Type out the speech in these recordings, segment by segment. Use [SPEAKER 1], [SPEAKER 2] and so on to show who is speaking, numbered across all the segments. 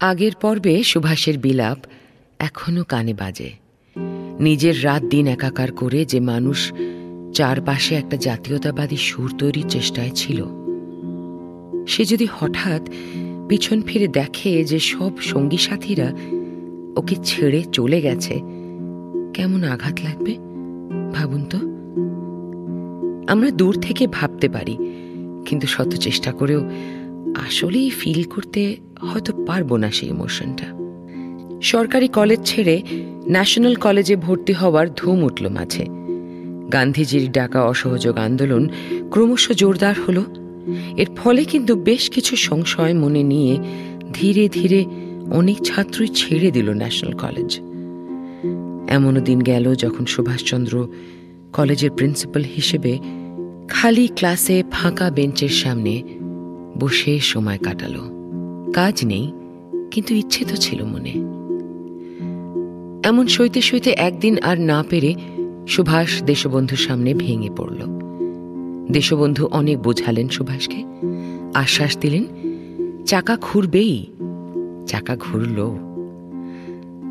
[SPEAKER 1] আগের পর্বে সুভাষের বিলাপ এখনও কানে বাজে। নিজের রাত দিন একাকার করে যে মানুষ চারপাশে একটা জাতীয়তাবাদী সুর তৈরির চেষ্টায় ছিল, সে যদি হঠাৎ পিছন ফিরে দেখে যে সব সঙ্গী সাথীরা ওকে ছেড়ে চলে গেছে, কেমন আঘাত লাগবে? ভাবুন তো। আমরা দূর থেকে ভাবতে পারি, কিন্তু শত চেষ্টা করেও আসলেই ফিল করতে হয়তো পারব না সেই ইমোশনটা সরকারি কলেজ ছেড়ে ন্যাশনাল কলেজে ভর্তি হওয়ার ধুম উঠল মাঝে। গান্ধীজির ডাকা অসহযোগ আন্দোলন ক্রমশ জোরদার হলো। এর ফলে কিন্তু বেশ কিছু সংশয় মনে নিয়ে ধীরে ধীরে অনেক ছাত্রই ছেড়ে দিল ন্যাশনাল কলেজ এমনও দিন গেল যখন সুভাষচন্দ্র কলেজের প্রিন্সিপাল হিসেবে খালি ক্লাসে ফাঁকা বেঞ্চের সামনে বসে সময় কাটালো। কাজ নেই, কিন্তু ইচ্ছে তো ছিল মনে। এমন সইতে সইতে একদিন আর না পেরে সুভাষ দেশবন্ধুর সামনে ভেঙে পড়ল। দেশবন্ধু অনেক বোঝালেন সুভাষকে। আশ্বাস দিলেন, চাকা ঘুরবেই। চাকা ঘুরল।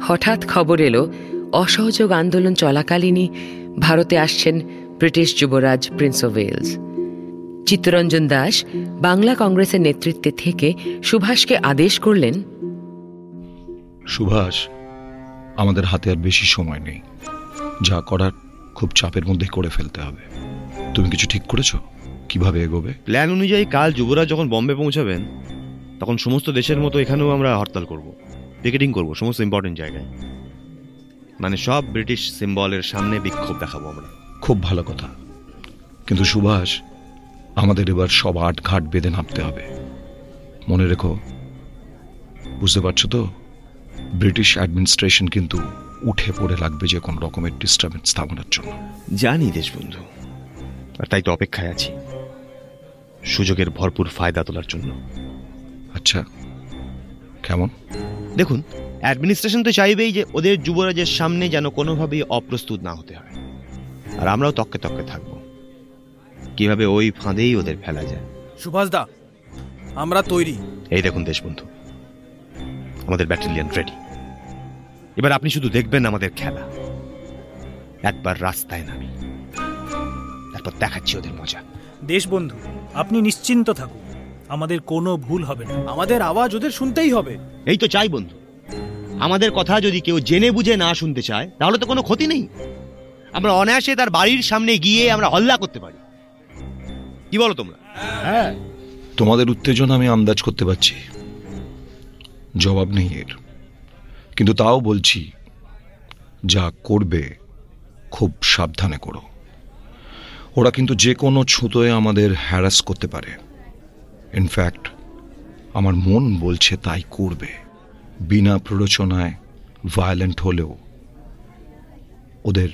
[SPEAKER 1] হঠাৎ খবর এলো, অসহযোগ আন্দোলন চলাকালীনই ভারতে আসছেন British Yuvraj prince of Wales. Chittaranjan Das Bangla কংগ্রেসের নেতৃত্বে থেকে সুভাষকে আদেশ করলেন
[SPEAKER 2] সুভাষ আমাদের হাতে আর বেশি সময় নেই। যা করার খুব চাপের মধ্যে করে ফেলতে হবে। তুমি কিছু ঠিক করেছ? কীভাবে এগোবে?
[SPEAKER 3] প্ল্যান অনুযায়ী কাল যুবরাজ যখন বম্বে পৌঁছাবেন তখন সমস্ত দেশের মতো এখানেও আমরা হরতাল করব। পিকেটিং করব সমস্ত ইম্পর্টেন্ট জায়গায়। মানে সব ব্রিটিশ সিম্বলের সামনে বিক্ষোভ দেখাবো আমরা।
[SPEAKER 2] খুব ভালো কথা। কিন্তু সুভাষ আমাদের এবার সব আট ঘাট বেঁধে নামতে হবে। মনে রেখো বুঝতে পারছ তো? ব্রিটিশ অ্যাডমিনিস্ট্রেশন কিন্তু উঠে পড়ে লাগবে যে কোনো রকমের ডিস্টার্বেন্স স্থাপনের জন্য।
[SPEAKER 3] জানি দেশবন্ধু আর তাই তো অপেক্ষায় আছি। সুযোগের ভরপুর ফায়দা তোলার জন্য।
[SPEAKER 2] আচ্ছা কেমন?
[SPEAKER 3] দেখুন অ্যাডমিনিস্ট্রেশন তো চাইবেই যে ওদের যুবরাজের সামনে যেন কোনোভাবেই অপ্রস্তুত না হতে হয়। আর আমরাও তককে তককে থাকব। কীভাবে ওই ফাঁদেই ওদের ফেলা যায়।
[SPEAKER 4] সুভাষ দা আমরা তৈরি।
[SPEAKER 3] এই দেখুন দেশবন্ধু আমাদের ব্যাটালিয়ান রেডি এবার আপনি শুধু দেখবেন আমাদের খেলা। একবার রাস্তায় নামি তারপর দেখাচ্ছি ওদের মজা।
[SPEAKER 4] দেশবন্ধু আপনি নিশ্চিন্ত থাকুন আমাদের কোনো ভুল হবে না। আমাদের আওয়াজ ওদের শুনতেই হবে।
[SPEAKER 3] এই তো চাই বন্ধু। আমাদের কথা যদি কেউ জেনে বুঝে না শুনতে চায় তাহলে তো কোনো ক্ষতি নেই। আমরা অনায়াসে তার বাড়ির সামনে গিয়ে আমরা হল্লা করতে পারি। কি বলো তোমরা?
[SPEAKER 4] হ্যাঁ।
[SPEAKER 2] তোমাদের উত্তেজনা আমি আন্দাজ করতে পারছি। জবাব নেই এর। কিন্তু তাও বলছি যা করবে খুব সাবধানে করো। ওরা কিন্তু যে কোনো ছুতোয় আমাদের হ্যারাস করতে পারে। ইনফ্যাক্ট আমার মন বলছে তাই করবে। বিনা প্ররোচনায় ভায়োলেন্ট হলেও ওদের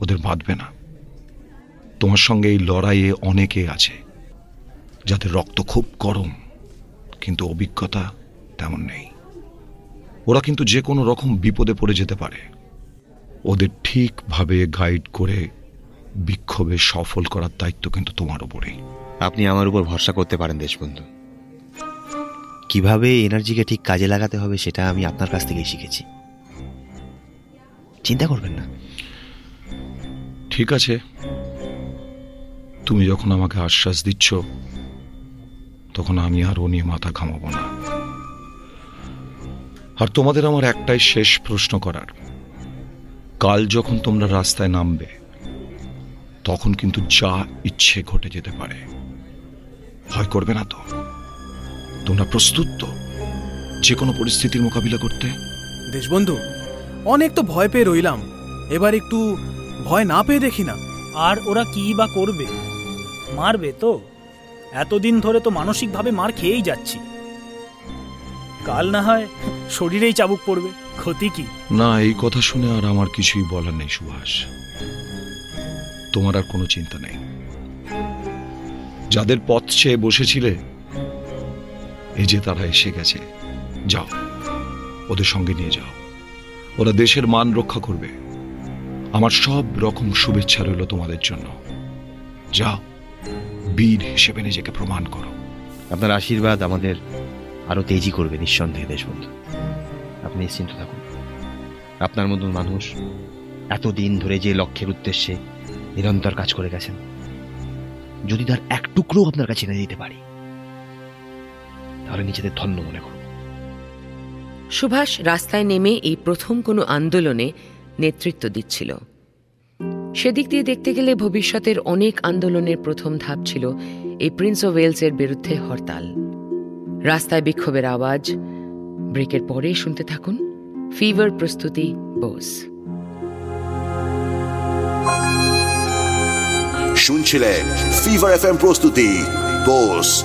[SPEAKER 2] ওদের বাঁধবে না। তোমার সঙ্গে এই লড়াইয়ে অনেকে আছে যাদের রক্ত খুব গরম কিন্তু অভিজ্ঞতা তেমন নেই। ওরা কিন্তু যে কোনো রকম বিপদে পড়ে যেতে পারে। ওদের ঠিকভাবে গাইড করে বিক্ষোভে সফল করার দায়িত্ব কিন্তু তোমার ওপরেই
[SPEAKER 3] আপনি আমার উপর ভরসা করতে পারেন দেশবন্ধু। কীভাবে এনার্জিকে ঠিক কাজে লাগাতে হবে সেটা আমি আপনার কাছ থেকেই শিখেছি। চিন্তা করবেন না।
[SPEAKER 2] ঠিক আছে। তুমি যখন আমাকে আশ্বাস দিচ্ছ, তখন আমি আর ও নিয়ে মাথা ঘামাবো না। আর তোমাদের আমার একটাই শেষ প্রশ্ন করার। কাল যখন তোমরা রাস্তায় নামবে, তখন কিন্তু যা ইচ্ছে ঘটে যেতে পারে। ভয় করবে না তো। তোমরা প্রস্তুত তো? যে কোনো পরিস্থিতির মোকাবিলা করতে?
[SPEAKER 5] দেশবন্ধু, অনেক তো ভয় পেয়ে রইলাম। এবার একটু ভয় না পেয়ে দেখি না।
[SPEAKER 4] আর ওরা কি বা করবে? মারবে তো? এতদিন ধরে তো মানসিকভাবে মার খেয়েই যাচ্ছি। কাল না হয় শরীরেই চাবুক পড়বে। ক্ষতি কি?
[SPEAKER 2] না, এই কথা শুনে আর আমার কিছুই বলার নেই, সুভাষ। তোমার আর কোনো চিন্তা নেই। যাদের পথ চেয়ে বসেছিলে, এই যে তারা এসে গেছে, যাও, ওদের সঙ্গে নিয়ে যাও। ওরা দেশের মান রক্ষা করবে। আমার সব রকম শুভেচ্ছা রইল তোমাদের জন্য। যাও। বীর হিসেবে নিজেকে প্রমাণ করো।
[SPEAKER 3] আপনার আশীর্বাদ আমাদের আরও তেজি করবে নিঃসন্দেহে দেশবন্ধু। আপনি নিশ্চিন্ত থাকুন। আপনার মতন মানুষ এতদিন ধরে যে লক্ষ্যের উদ্দেশ্যে নিরন্তর কাজ করে গেছেন যদি তার এক টুকরো আপনার কাছে এনে দিতে পারি তাহলে নিজেদের ধন্য মনে করুন।
[SPEAKER 1] সুভাষ রাস্তায় নেমে এই প্রথম কোনো আন্দোলনে নেতৃত্ব দিচ্ছিল। সেদিক দিয়ে দেখতে গেলে ভবিষ্যতের অনেক আন্দোলনের প্রথম ধাপ ছিল এই প্রিন্স অফ ওয়েলসের বিরুদ্ধে হরতাল। রাস্তায় বিক্ষোভের আওয়াজ। ব্রেকের পরে শুনতে থাকুন ফিভার প্রস্তুতি বোস
[SPEAKER 6] শুনছিলেন ফিভার এফ প্রস্তুতি বোস